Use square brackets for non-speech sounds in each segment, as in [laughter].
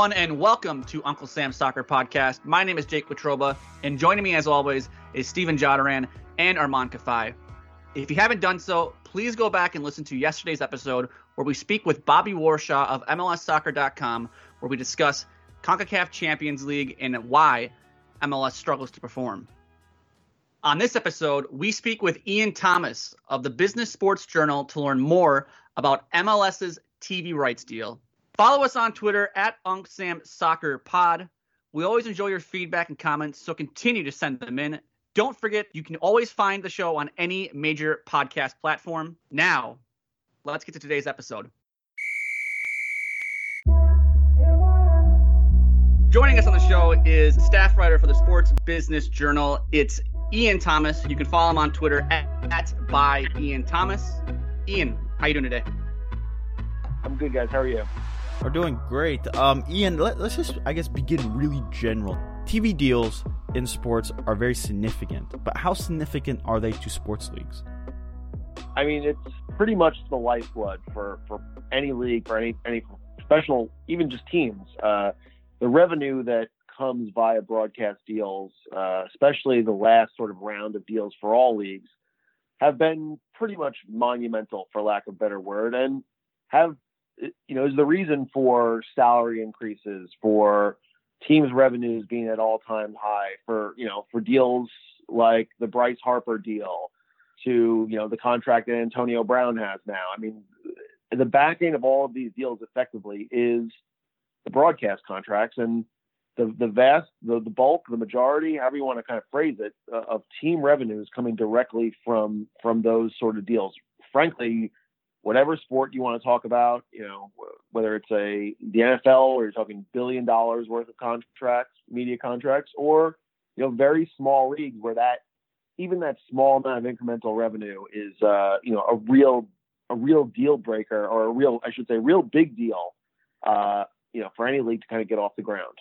Everyone, and welcome to Uncle Sam's Soccer Podcast. My name is Jake Petroba, and joining me, as always, is Stephen Jodaran and Armand Kafai. If you haven't done so, please go back and listen to yesterday's episode where we speak with Bobby Warshaw of MLSsoccer.com, where we discuss CONCACAF Champions League and why MLS struggles to perform. On this episode, we speak with Ian Thomas of the Business Sports Journal to learn more about MLS's TV rights deal Follow us on Twitter at UncSamSoccerPod. We always enjoy your feedback and comments, so continue to send them in. Don't forget, you can always find the show on any major podcast platform. Now, let's get to today's episode. Joining us on the show is staff writer for the Sports Business Journal. It's Ian Thomas. You can follow him on Twitter at, at by Ian Thomas. Ian, how you doing today? I'm good, guys. How are you? Are doing great. Um, Ian, let, us just, I guess, begin really general. TV deals in sports are very significant, but how significant are they to sports leagues? I mean, it's pretty much the lifeblood for, for any league, for any any professional, even just teams. Uh, the revenue that comes via broadcast deals, uh, especially the last sort of round of deals for all leagues, have been pretty much monumental, for lack of a better word, and have you know, is the reason for salary increases, for teams' revenues being at all time high, for you know, for deals like the Bryce Harper deal, to you know the contract that Antonio Brown has now. I mean, the backing of all of these deals effectively is the broadcast contracts and the the vast the, the bulk the majority however you want to kind of phrase it uh, of team revenues coming directly from from those sort of deals frankly whatever sport you want to talk about, you know, whether it's a the NFL or you're talking billion dollars worth of contracts, media contracts, or you know, very small leagues where that even that small amount of incremental revenue is uh, you know, a real a real deal breaker or a real I should say real big deal uh, you know, for any league to kind of get off the ground.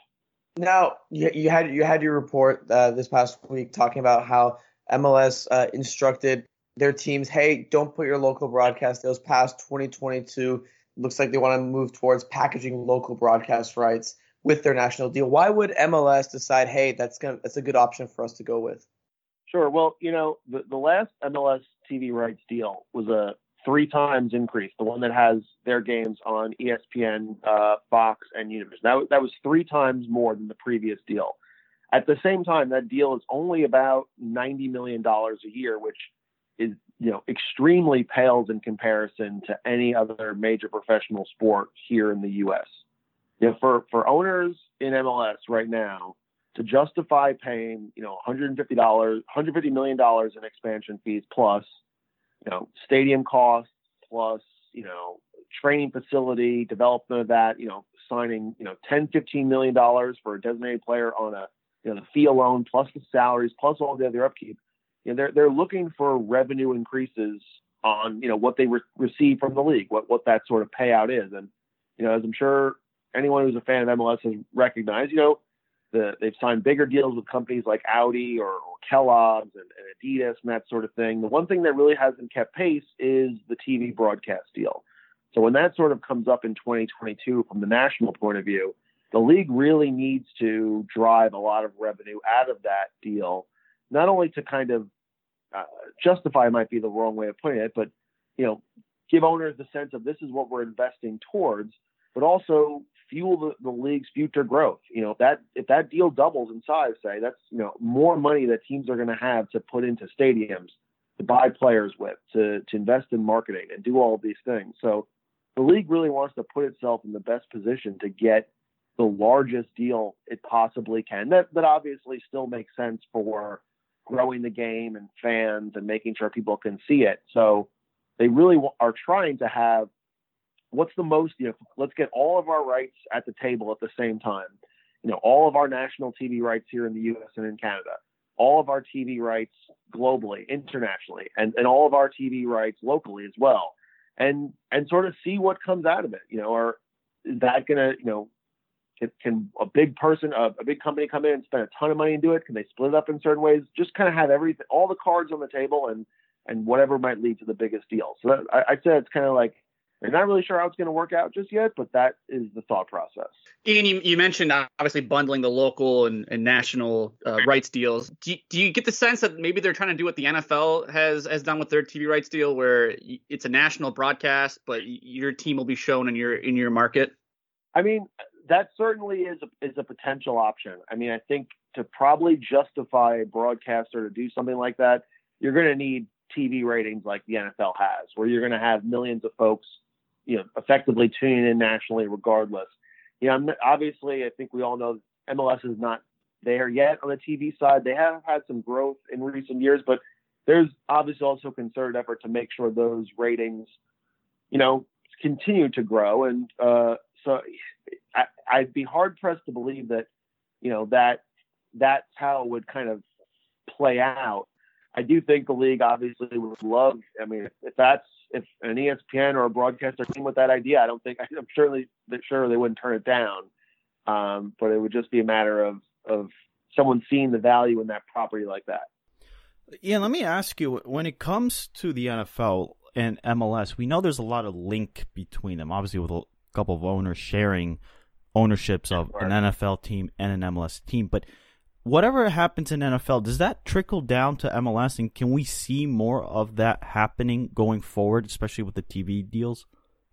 Now, you, had you had your report uh, this past week talking about how MLS uh, instructed their teams, hey, don't put your local broadcast deals past 2022. Looks like they want to move towards packaging local broadcast rights with their national deal. Why would MLS decide, hey, that's gonna that's a good option for us to go with? Sure. Well, you know, the, the last MLS TV rights deal was a three times increase. The one that has their games on ESPN, uh, Fox, and Univision. That that was three times more than the previous deal. At the same time, that deal is only about ninety million dollars a year, which is you know extremely pales in comparison to any other major professional sport here in the U.S. You know, for for owners in MLS right now to justify paying you know 150 dollars 150 million dollars in expansion fees plus you know stadium costs plus you know training facility development of that you know signing you know 10 15 million dollars for a designated player on a you know the fee alone plus the salaries plus all the other upkeep you know, they're they're looking for revenue increases on you know what they re- receive from the league, what what that sort of payout is, and you know as I'm sure anyone who's a fan of MLS has recognized, you know, the, they've signed bigger deals with companies like Audi or, or Kellogg's and, and Adidas and that sort of thing. The one thing that really hasn't kept pace is the TV broadcast deal. So when that sort of comes up in 2022 from the national point of view, the league really needs to drive a lot of revenue out of that deal not only to kind of uh, justify might be the wrong way of putting it, but you know, give owners the sense of this is what we're investing towards, but also fuel the, the league's future growth. You know, if that if that deal doubles in size, say that's you know more money that teams are going to have to put into stadiums, to buy players with, to to invest in marketing and do all these things. So the league really wants to put itself in the best position to get the largest deal it possibly can. That that obviously still makes sense for growing the game and fans and making sure people can see it. So they really are trying to have what's the most, you know, let's get all of our rights at the table at the same time. You know, all of our national TV rights here in the US and in Canada, all of our TV rights globally, internationally, and, and all of our TV rights locally as well. And and sort of see what comes out of it. You know, or is that gonna, you know, can, can a big person, a, a, big company come in and spend a ton of money and do it? Can they split it up in certain ways? Just kind of have everything, all the cards on the table and and whatever might lead to the biggest deal. So that, I, I'd say it's kind of like I'm not really sure how it's going to work out just yet, but that is the thought process. Ian, you, you mentioned obviously bundling the local and, and national uh, rights deals. Do you, do you get the sense that maybe they're trying to do what the NFL has has done with their TV rights deal, where it's a national broadcast, but your team will be shown in your in your market? I mean, that certainly is a, is a potential option. I mean, I think to probably justify a broadcaster to do something like that, you're going to need TV ratings like the NFL has, where you're going to have millions of folks, you know, effectively tuning in nationally, regardless. You know, obviously, I think we all know MLS is not there yet on the TV side. They have had some growth in recent years, but there's obviously also a concerted effort to make sure those ratings, you know, continue to grow. And uh, so I, I'd be hard pressed to believe that, you know, that that's how it would kind of play out I do think the league obviously would love. I mean, if that's if an ESPN or a broadcaster came with that idea, I don't think I'm certainly sure they wouldn't turn it down. Um, but it would just be a matter of of someone seeing the value in that property like that. Yeah, let me ask you: when it comes to the NFL and MLS, we know there's a lot of link between them. Obviously, with a couple of owners sharing ownerships of an NFL team and an MLS team, but whatever happens in NFL, does that trickle down to MLS, and can we see more of that happening going forward, especially with the TV deals?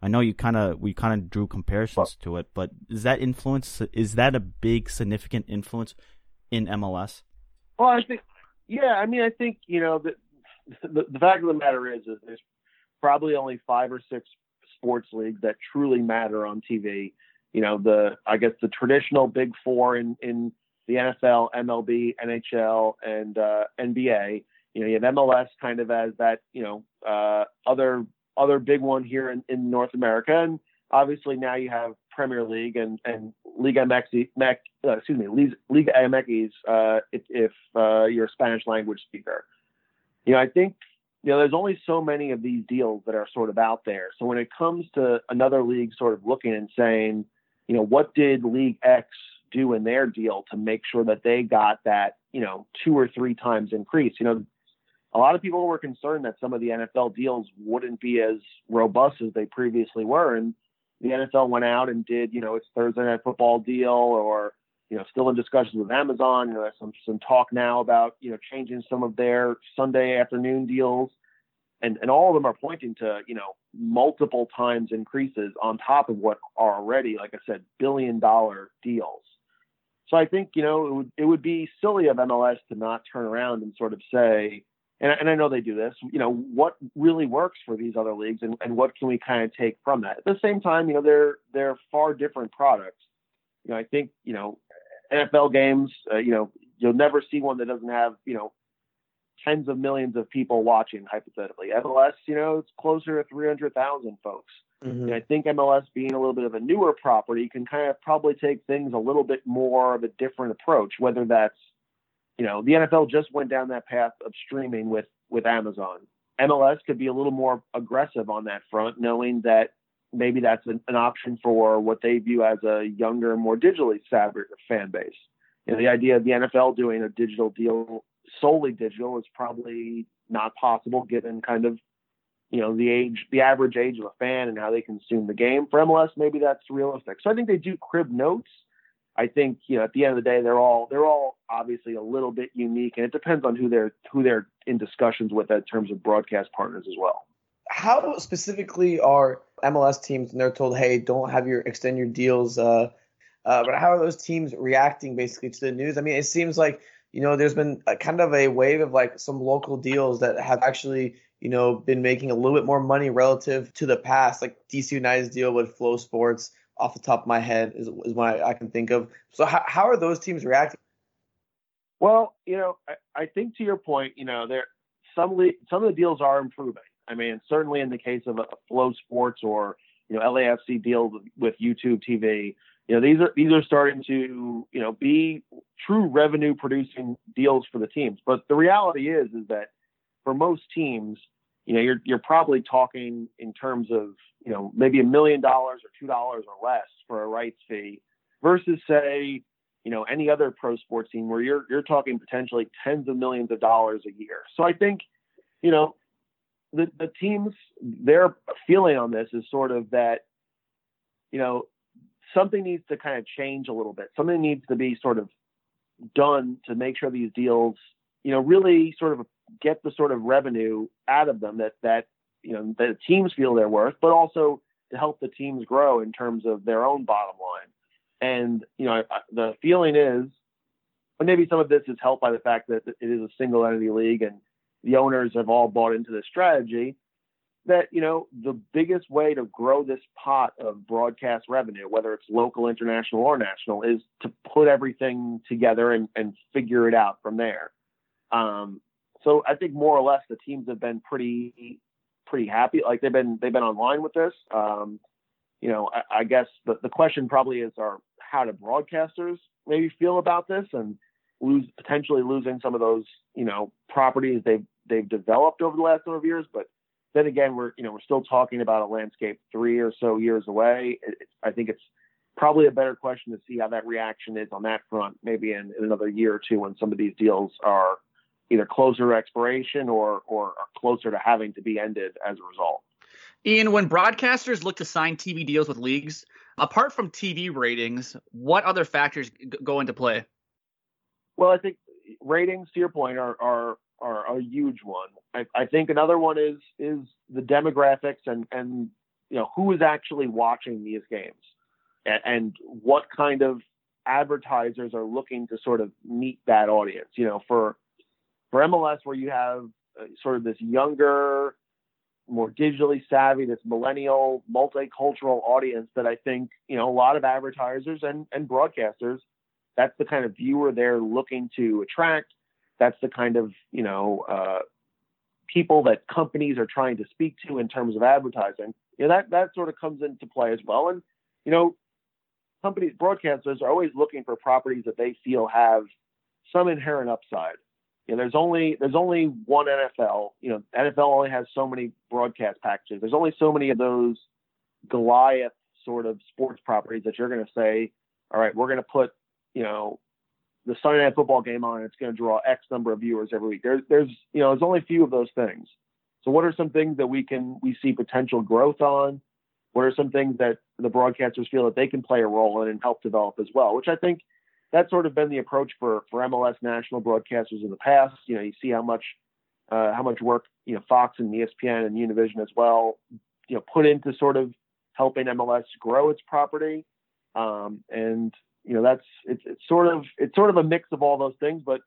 I know you kind of we kind of drew comparisons well, to it, but is that influence is that a big significant influence in MLS? Well, I think yeah. I mean, I think you know the the, the fact of the matter is is there's probably only five or six sports leagues that truly matter on TV. You know, the I guess the traditional big four in in the NFL, MLB, NHL, and uh, NBA. You know, you have MLS kind of as that, you know, uh, other other big one here in, in North America, and obviously now you have Premier League and and Liga MX, uh, excuse me, Liga MX uh, if, if uh, you're a Spanish language speaker. You know, I think you know there's only so many of these deals that are sort of out there. So when it comes to another league sort of looking and saying, you know, what did League X do in their deal to make sure that they got that, you know, two or three times increase. You know, a lot of people were concerned that some of the NFL deals wouldn't be as robust as they previously were. And the NFL went out and did, you know, its Thursday night football deal or, you know, still in discussions with Amazon. You know, some, some talk now about, you know, changing some of their Sunday afternoon deals. And, and all of them are pointing to, you know, multiple times increases on top of what are already, like I said, billion dollar deals. So I think you know it would it would be silly of MLS to not turn around and sort of say, and, and I know they do this. You know what really works for these other leagues, and, and what can we kind of take from that? At the same time, you know they're they're far different products. You know I think you know NFL games. Uh, you know you'll never see one that doesn't have you know tens of millions of people watching hypothetically. MLS, you know, it's closer to 300,000 folks. Mm-hmm. And I think MLS being a little bit of a newer property can kind of probably take things a little bit more of a different approach, whether that's, you know, the NFL just went down that path of streaming with, with Amazon. MLS could be a little more aggressive on that front, knowing that maybe that's an, an option for what they view as a younger, more digitally savvy fan base. You know, the idea of the NFL doing a digital deal solely digital is probably not possible given kind of you know the age the average age of a fan and how they consume the game for mls maybe that's realistic so i think they do crib notes I think you know at the end of the day they're all they're all obviously a little bit unique, and it depends on who they're who they're in discussions with in terms of broadcast partners as well. How specifically are MLS teams and they're told, hey, don't have your extend your deals? Uh, uh, but how are those teams reacting basically to the news? I mean, it seems like you know there's been a, kind of a wave of like some local deals that have actually you know been making a little bit more money relative to the past, like DC United's deal with FloSports off the top of my head is, is one I, I can think of. So how, how are those teams reacting? Well, you know, I, I think to your point, you know, there some some of the deals are improving. I mean, certainly in the case of a, a FloSports or you know LAFC deals with YouTube TV, you know these are these are starting to you know be true revenue producing deals for the teams. But the reality is is that for most teams, you know, you're you're probably talking in terms of you know maybe a million dollars or two dollars or less for a rights fee, versus say you know any other pro sports team where you're you're talking potentially tens of millions of dollars a year. So I think you know the the teams their feeling on this is sort of that you know something needs to kind of change a little bit. Something needs to be sort of done to make sure these deals you know really sort of get the sort of revenue out of them that that you know that teams feel they're worth, but also to help the teams grow in terms of their own bottom line. And you know, the feeling is, and maybe some of this is helped by the fact that it is a single entity league and the owners have all bought into this strategy. That you know, the biggest way to grow this pot of broadcast revenue, whether it's local, international, or national, is to put everything together and, and figure it out from there. Um, so I think more or less the teams have been pretty pretty happy. Like they've been they've been online with this. Um, you know, I, I guess the, the question probably is are how do broadcasters maybe feel about this and lose potentially losing some of those, you know, properties they've they've developed over the last number of years. But then again, we're you know we're still talking about a landscape three or so years away. It, it, I think it's probably a better question to see how that reaction is on that front, maybe in, in another year or two when some of these deals are either closer to expiration or or closer to having to be ended as a result. Ian, when broadcasters look to sign TV deals with leagues, apart from TV ratings, what other factors go into play? Well, I think ratings, to your point, are are are a huge one. I, I think another one is is the demographics and and you know who is actually watching these games and, and what kind of advertisers are looking to sort of meet that audience. You know, for for MLS, where you have uh, sort of this younger, more digitally savvy, this millennial, multicultural audience that I think you know a lot of advertisers and and broadcasters. That's the kind of viewer they're looking to attract. That's the kind of you know uh, people that companies are trying to speak to in terms of advertising. You know that that sort of comes into play as well. And you know, companies, broadcasters are always looking for properties that they feel have some inherent upside you know, there's only there's only one NFL. You know, NFL only has so many broadcast packages. There's only so many of those Goliath sort of sports properties that you're going to say, all right, we're going to put, you know, the Sunday night football game on. It's going to draw X number of viewers every week. There's there's you know there's only a few of those things. So what are some things that we can we see potential growth on? What are some things that the broadcasters feel that they can play a role in and help develop as well? Which I think that's sort of been the approach for for MLS national broadcasters in the past. You know, you see how much uh, how much work you know Fox and ESPN and Univision as well, you know, put into sort of helping MLS grow its property. Um, and you know, that's it's it's sort of it's sort of a mix of all those things, but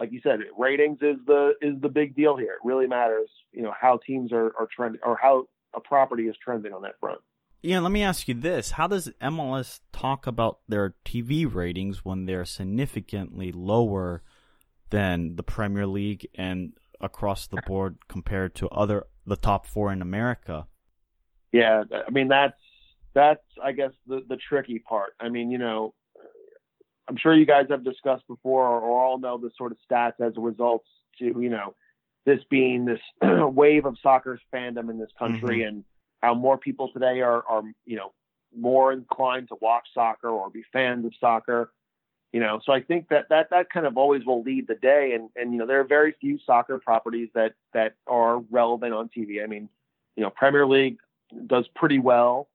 like you said, ratings is the is the big deal here. It really matters, you know, how teams are are trending or how a property is trending on that front. Yeah, let me ask you this. How does MLS talk about their TV ratings when they're significantly lower than the Premier League and across the board compared to other the top 4 in America? Yeah, I mean that's that's I guess the the tricky part. I mean, you know, I'm sure you guys have discussed before or, all know the sort of stats as a result to, you know, this being this [clears throat] wave of soccer fandom in this country mm-hmm. and how more people today are, are you know more inclined to watch soccer or be fans of soccer you know. So i think that that that kind of always will lead the day. And and you know there are very few soccer properties that that are relevant on tv i mean you know premier league does pretty well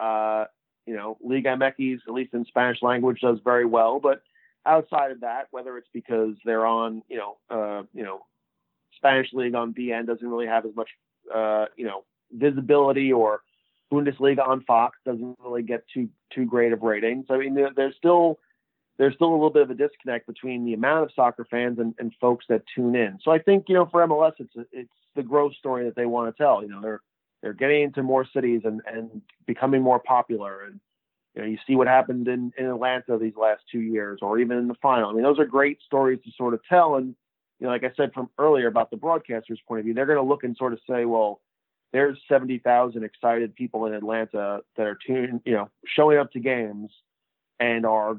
uh you know, Liga MX, at least in Spanish language, does very well. But outside of that, whether it's because they're on, you know, uh, you know, Spanish league on beIN doesn't really have as much, uh, you know, visibility, or Bundesliga on Fox doesn't really get too too great of ratings. I mean, there's still there's still a little bit of a disconnect between the amount of soccer fans and, and folks that tune in. So I think you know for MLS, it's it's the growth story that they want to tell. You know, they're they're getting into more cities and and becoming more popular. And you know, you see what happened in in Atlanta these last two years, or even in the final. I mean, those are great stories to sort of tell. And you know, like I said from earlier about the broadcaster's point of view, they're going to look and sort of say, well, there's 70,000 excited people in Atlanta that are tuned, you know, showing up to games and are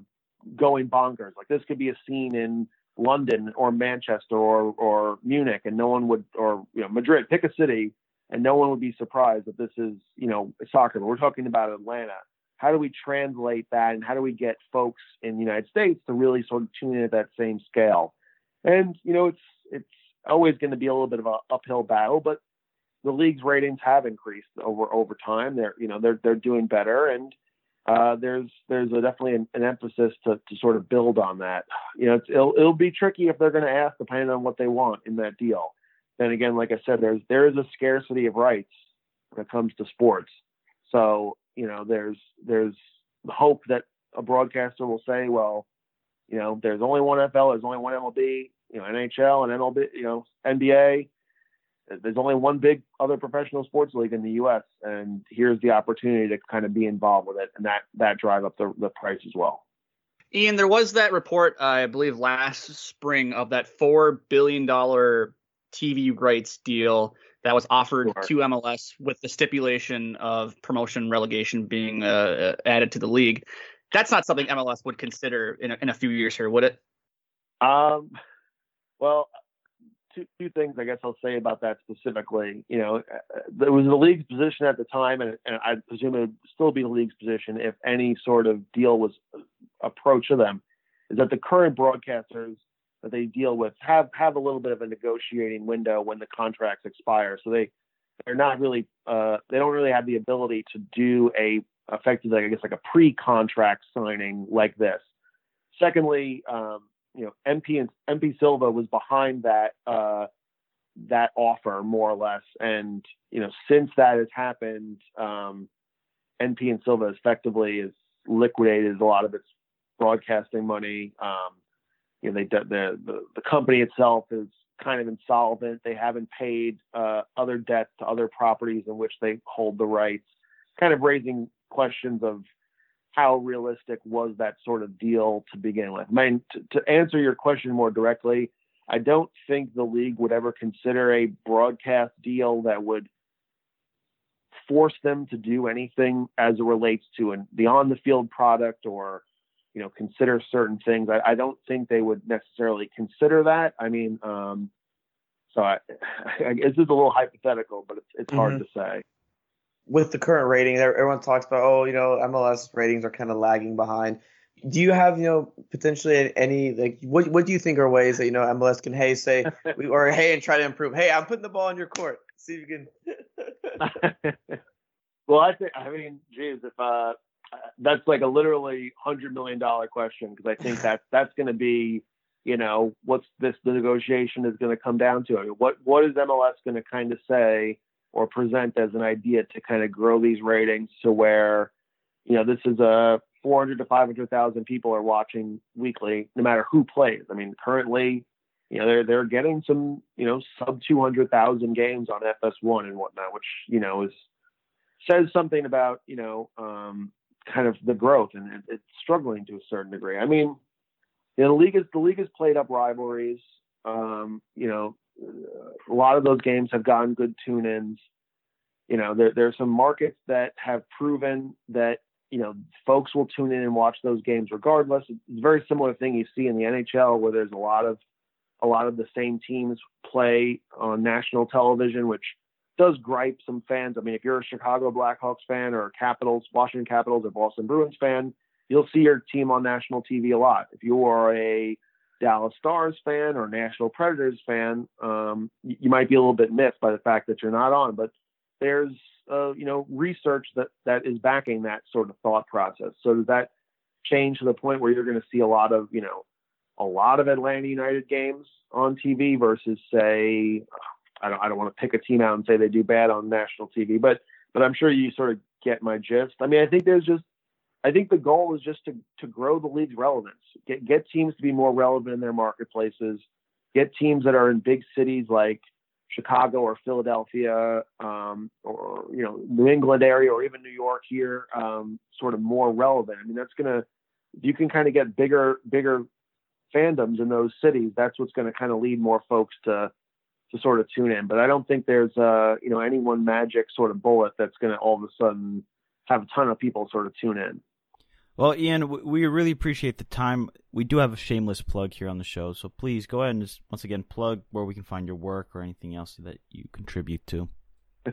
going bonkers. Like this could be a scene in London or Manchester or or Munich, and no one would, or you know, Madrid. Pick a city, and no one would be surprised that this is, you know, soccer. But we're talking about Atlanta. How do we translate that, and how do we get folks in the United States to really sort of tune in at that same scale? And you know, it's it's always going to be a little bit of an uphill battle, but the league's ratings have increased over over time. They're you know they're they're doing better, and uh, there's there's a, definitely an, an, emphasis to, to sort of build on that. You know, it'll it'll be tricky if they're going to ask depending on what they want in that deal. Then again, like I said, there's there is a scarcity of rights when it comes to sports. So you know, there's there's hope that a broadcaster will say, well, you know, there's only one NFL, there's only one MLB, you know, NHL and MLB, you know, NBA there's only one big other professional sports league in the U.S. and here's the opportunity to kind of be involved with it, and that that drive up the, the price as well. Ian, there was that report, uh, I believe, last spring of that four billion dollar TV rights deal that was offered sure. to MLS with the stipulation of promotion relegation being uh, uh, added to the league. That's not something MLS would consider in a, in a few years here, would it? Um, well, two, two things I guess I'll say about that specifically. You know, it was the league's position at the time, and, and I presume it would still be the league's position if any sort of deal was approached to them, is that the current broadcasters that they deal with have have a little bit of a negotiating window when the contracts expire. So they they're not really uh, they don't really have the ability to do a effectively I guess like a pre-contract signing like this. Secondly, um, you know, MP and MP Silva was behind that uh, that offer more or less, and you know, since that has happened, um, MP and Silva effectively has liquidated a lot of its broadcasting money. Um, you know, they the, the the company itself is kind of insolvent. They haven't paid uh, other debts to other properties in which they hold the rights, kind of raising questions of how realistic was that sort of deal to begin with? I mean, to, to, answer your question more directly, I don't think the league would ever consider a broadcast deal that would force them to do anything as it relates to an, the on the field product or you know consider certain things. I, I, don't think they would necessarily consider that. I mean, um, so I, [laughs] I, this is a little hypothetical, but it's, it's mm-hmm. hard to say with the current rating, everyone talks about, oh, you know, MLS ratings are kind of lagging behind. Do you have, you know, potentially any like what what do you think are ways that you know MLS can hey say [laughs] we, or hey and try to improve? Hey, I'm putting the ball in your court. See if you can. [laughs] well, I think I mean, geez, if uh, that's like a literally hundred million dollar question because I think that that's going to be, you know, what's this the negotiation is going to come down to. I mean, what what is MLS going to kind of say? or present as an idea to kind of grow these ratings to where, you know, this is a 400 to 500,000 people are watching weekly, no matter who plays. I mean, currently, you know, they're they're getting some, you know, sub 200,000 games on FS1 and whatnot, which you know is says something about you know um, kind of the growth and it, it's struggling to a certain degree. I mean, you know, the league is the league has played up rivalries. Um, you know, a lot of those games have gotten good tune ins. You know, there, there are some markets that have proven that, you know, folks will tune in and watch those games regardless. It's a very similar thing you see in the NHL where there's a lot of a lot of the same teams play on national television, which does gripe some fans. I mean, if you're a Chicago Blackhawks fan or Capitals, Washington Capitals or Boston Bruins fan, you'll see your team on national TV a lot. If you are a Dallas Stars fan or Nashville Predators fan, um, you, you might be a little bit missed by the fact that you're not on. But there's uh, you know research that that is backing that sort of thought process. So does that change to the point where you're going to see a lot of you know a lot of Atlanta United games on TV versus say I don't I don't want to pick a team out and say they do bad on national TV, but but I'm sure you sort of get my gist. I mean, I think there's just I think the goal is just to to grow the league's relevance, get get teams to be more relevant in their marketplaces, get teams that are in big cities like Chicago or Philadelphia, um, or you know New England area, or even New York here, um, sort of more relevant. I mean, that's gonna if you can kind of get bigger bigger fandoms in those cities. That's what's going to kind of lead more folks to to sort of tune in. But I don't think there's uh you know any one magic sort of bullet that's going to all of a sudden have a ton of people sort of tune in. Well, Ian, we really appreciate the time. We do have a shameless plug here on the show, so please go ahead and just once again plug where we can find your work or anything else that you contribute to. [laughs]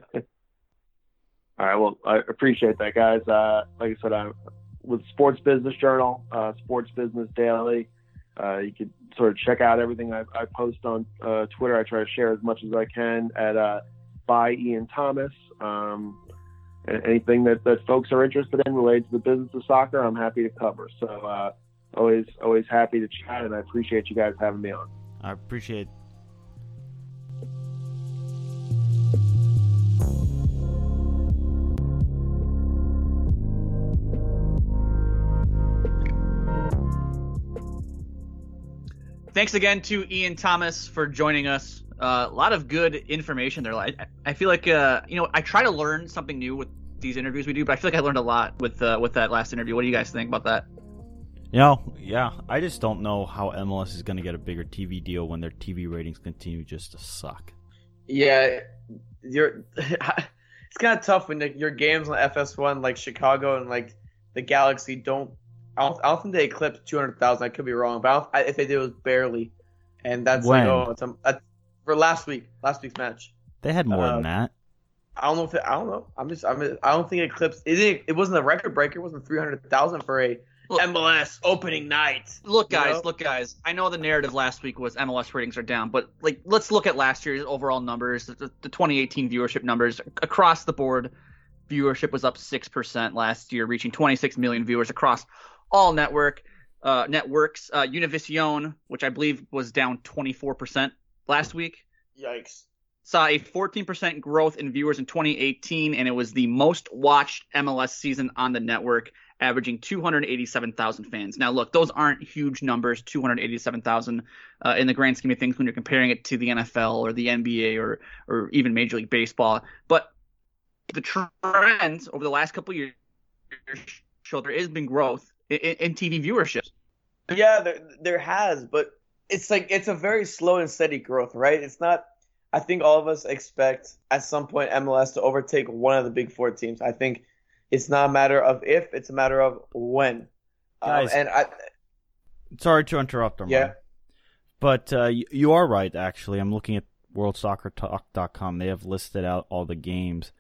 All right, well, I appreciate that, guys. Uh, like I said, I'm with Sports Business Journal, uh, Sports Business Daily. Uh, you can sort of check out everything I, I post on uh, Twitter. I try to share as much as I can at uh, by Ian Thomas. Um, anything that, that folks are interested in related to the business of soccer, I'm happy to cover. So uh, always always happy to chat, and I appreciate you guys having me on. I appreciate. Thanks again to Ian Thomas for joining us. Uh, a lot of good information there. I, I feel like uh, you know I try to learn something new with these interviews we do, but I feel like I learned a lot with uh, with that last interview. What do you guys think about that? You know, yeah, I just don't know how MLS is going to get a bigger TV deal when their TV ratings continue just to suck. Yeah, you're. [laughs] it's kind of tough when the, your games on FS1 like Chicago and like the Galaxy don't. I don't, I don't think they eclipsed two hundred thousand. I could be wrong, but I, if they did, it was barely. And that's when? like oh, it's a, a, for last week, last week's match. They had more uh, than that. I don't know if it, I don't know. I'm just I'm I don't think it eclipsed. It didn't, it wasn't a record breaker. It wasn't three hundred thousand for a look, MLS opening night. Look, guys, know? look, guys. I know the narrative last week was MLS ratings are down, but like let's look at last year's overall numbers. The, the 2018 viewership numbers across the board. Viewership was up six percent last year, reaching 26 million viewers across all network uh, networks. Uh, Univision, which I believe was down 24 percent last week. Yikes saw a 14% growth in viewers in 2018, and it was the most watched MLS season on the network, averaging 287,000 fans. Now, look, those aren't huge numbers, 287,000 uh, in the grand scheme of things when you're comparing it to the NFL or the NBA or or even Major League Baseball. But the trends over the last couple years show there has been growth in, in TV viewership. Yeah, there, there has, but it's like it's a very slow and steady growth, right? It's not I think all of us expect at some point MLS to overtake one of the big four teams. I think it's not a matter of if, it's a matter of when. Um, Guys, um, and I. Sorry to interrupt, Armand. Yeah. But uh, you, you are right, actually. I'm looking at WorldSoccerTalk.com. They have listed out all the games.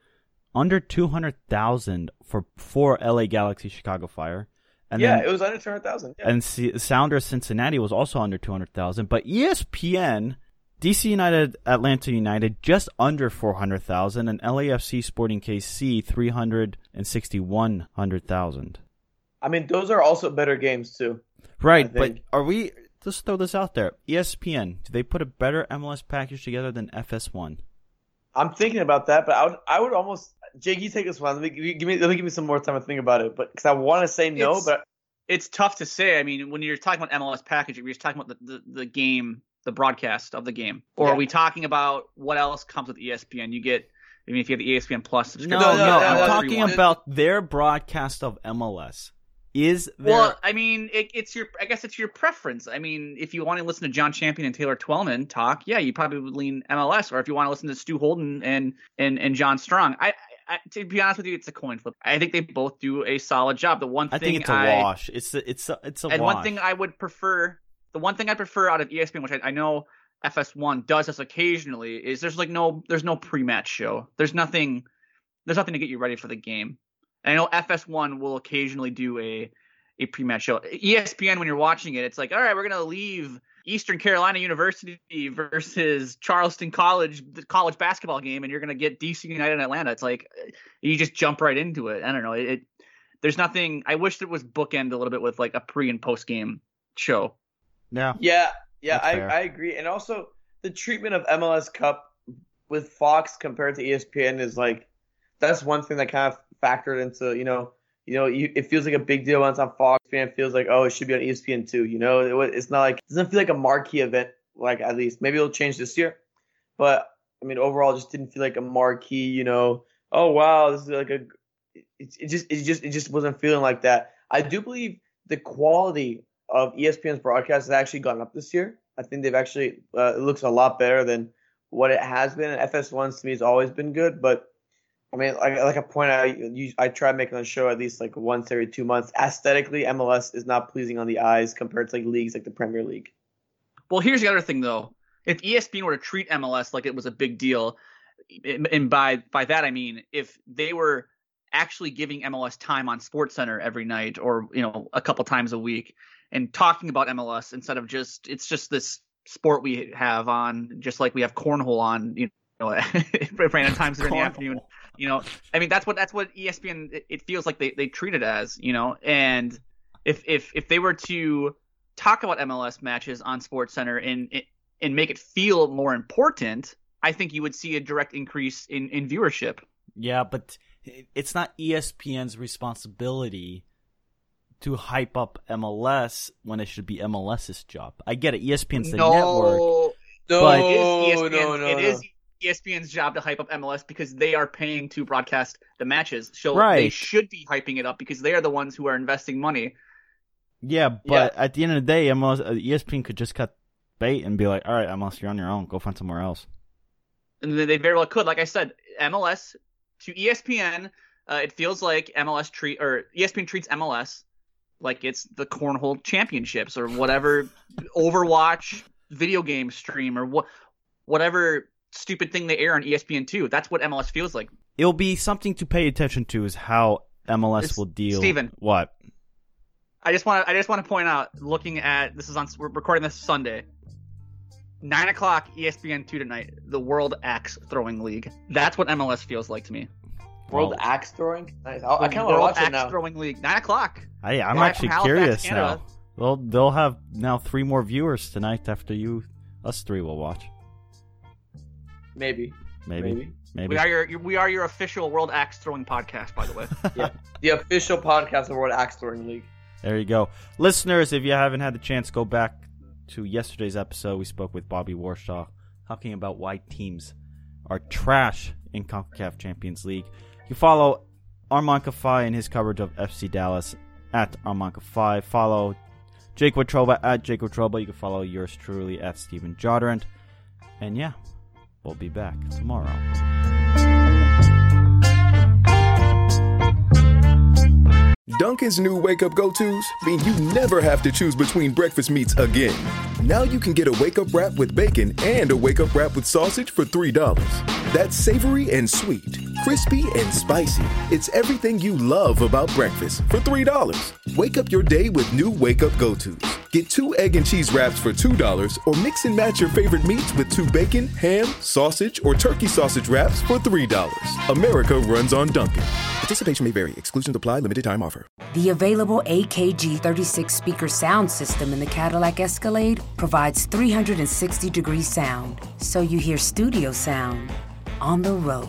Under 200,000 for four LA Galaxy Chicago Fire. And yeah, then, it was under 200,000. Yeah. And C- Sounders Cincinnati was also under 200,000. But ESPN DC United, Atlanta United, just under 400,000, and LAFC Sporting KC, 361,000. I mean, those are also better games, too. Right, but are we, let's throw this out there. ESPN, do they put a better MLS package together than FS1? I'm thinking about that, but I would, I would almost, Jake, you take this one. Let me give me, let me give me some more time to think about it, but because I want to say no, it's, but it's tough to say. I mean, when you're talking about MLS package, you're just talking about the, the, the game the broadcast of the game, or yeah. are we talking about what else comes with ESPN? You get, I mean, if you have the ESPN Plus subscription, no, no, no, no I'm talking about their broadcast of MLS. Is there... well, I mean, it, it's your, I guess it's your preference. I mean, if you want to listen to John Champion and Taylor Twellman talk, yeah, you probably would lean MLS, or if you want to listen to Stu Holden and and and John Strong, I, I, to be honest with you, it's a coin flip. I think they both do a solid job. The one thing I think it's a I, wash. It's a, it's a, it's a and wash. one thing I would prefer the one thing I prefer out of ESPN, which I, I know FS1 does this occasionally, is there's like no there's no pre-match show. There's nothing there's nothing to get you ready for the game. And I know FS1 will occasionally do a a pre-match show. ESPN when you're watching it, it's like, all right, we're gonna leave Eastern Carolina University versus Charleston College the college basketball game, and you're gonna get DC United in Atlanta. It's like you just jump right into it. I don't know. It, it there's nothing. I wish it was bookend a little bit with like a pre and post game show. Yeah. Yeah, yeah, I. I agree. And also the treatment of MLS Cup with Fox compared to ESPN is like that's one thing that kind of factored into, you know, you know, you, it feels like a big deal it's on Fox. ESPN feels like, oh, it should be on ESPN too. You know, it, it's not like it doesn't feel like a marquee event. Like at least maybe it'll change this year, but I mean overall, just didn't feel like a marquee. You know, oh wow, this is like a. It, it just it just it just wasn't feeling like that. I do believe the quality of ESPN's broadcast has actually gone up this year. I think they've actually uh, it looks a lot better than what it has been. And FS1 to me has always been good, but I mean, like like a point I you, I try making on the show at least like once every two months. Aesthetically, MLS is not pleasing on the eyes compared to like leagues like the Premier League. Well, here's the other thing though. If ESPN were to treat MLS like it was a big deal, and and by by that I mean if they were actually giving MLS time on Sports Center every night or you know a couple times a week and talking about MLS instead of just it's just this sport we have on just like we have cornhole on you know [laughs] at random times in the afternoon you know i mean that's what that's what espn it, it feels like they, they treat it as you know and if if if they were to talk about mls matches on sports center and and make it feel more important i think you would see a direct increase in in viewership Yeah, but it's not ESPN's responsibility to hype up MLS when it should be MLS's job. I get it. ESPN's the network. no But- it is no, no, no, it no. is ESPN's job to hype up MLS because they are paying to broadcast the matches. So they should be hyping it up because they are the ones who are investing money. Yeah, but at the end of the day, MLS, uh, ESPN could just cut bait and be like, "All right, MLS, you're on your own. Go find somewhere else." And they very well could. Like I said, MLS to ESPN, uh, it feels like MLS treat or ESPN treats MLS like it's the cornhole championships or whatever [laughs] Overwatch video game stream or what whatever stupid thing they air on E ESPN two. That's what MLS feels like. It'll be something to pay attention to. Is how MLS It's- will deal. Steven. what? I just want to I just want to point out, looking at this is on we're recording this Sunday, nine o'clock ESPN two tonight, the World Axe Throwing League. That's what MLS feels like to me. World Well, Axe throwing. Nice. I, I kind of want to watch it Axe now. Throwing League, nine o'clock. I, I'm Live actually curious Canada. now. Well, they'll have now three more viewers tonight after you, us three will watch. Maybe. Maybe, Maybe. maybe. We are your we are your official World Axe Throwing podcast, by the way. [laughs] The official podcast of World Axe Throwing League. There you go. Listeners, if you haven't had the chance, go back to yesterday's episode. We spoke with Bobby Warshaw talking about why teams are trash in CONCACAF Champions League. You follow Armand Kafai and his coverage of FC Dallas at Armand Kafai. Follow Jake Watroba at Jake Watroba. You can follow yours truly at Stephen Jodarant. And yeah, we'll be back tomorrow. Dunkin's new wake up go tos mean you never have to choose between breakfast meats again. Now you can get a wake up wrap with bacon and a wake up wrap with sausage for $3. That's savory and sweet, crispy and spicy. It's everything you love about breakfast for $3. Wake up your day with new wake up go tos. Get two egg and cheese wraps for $2 or mix and match your favorite meats with two bacon, ham, sausage, or turkey sausage wraps for $3. America runs on Dunkin'. Participation may vary. Exclusions apply. Limited time offer. The available AKG 36 speaker sound system in the Cadillac Escalade provides 360 degree sound, so you hear studio sound on the road.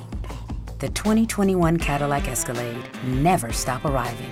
The 2021 Cadillac Escalade never stop arriving.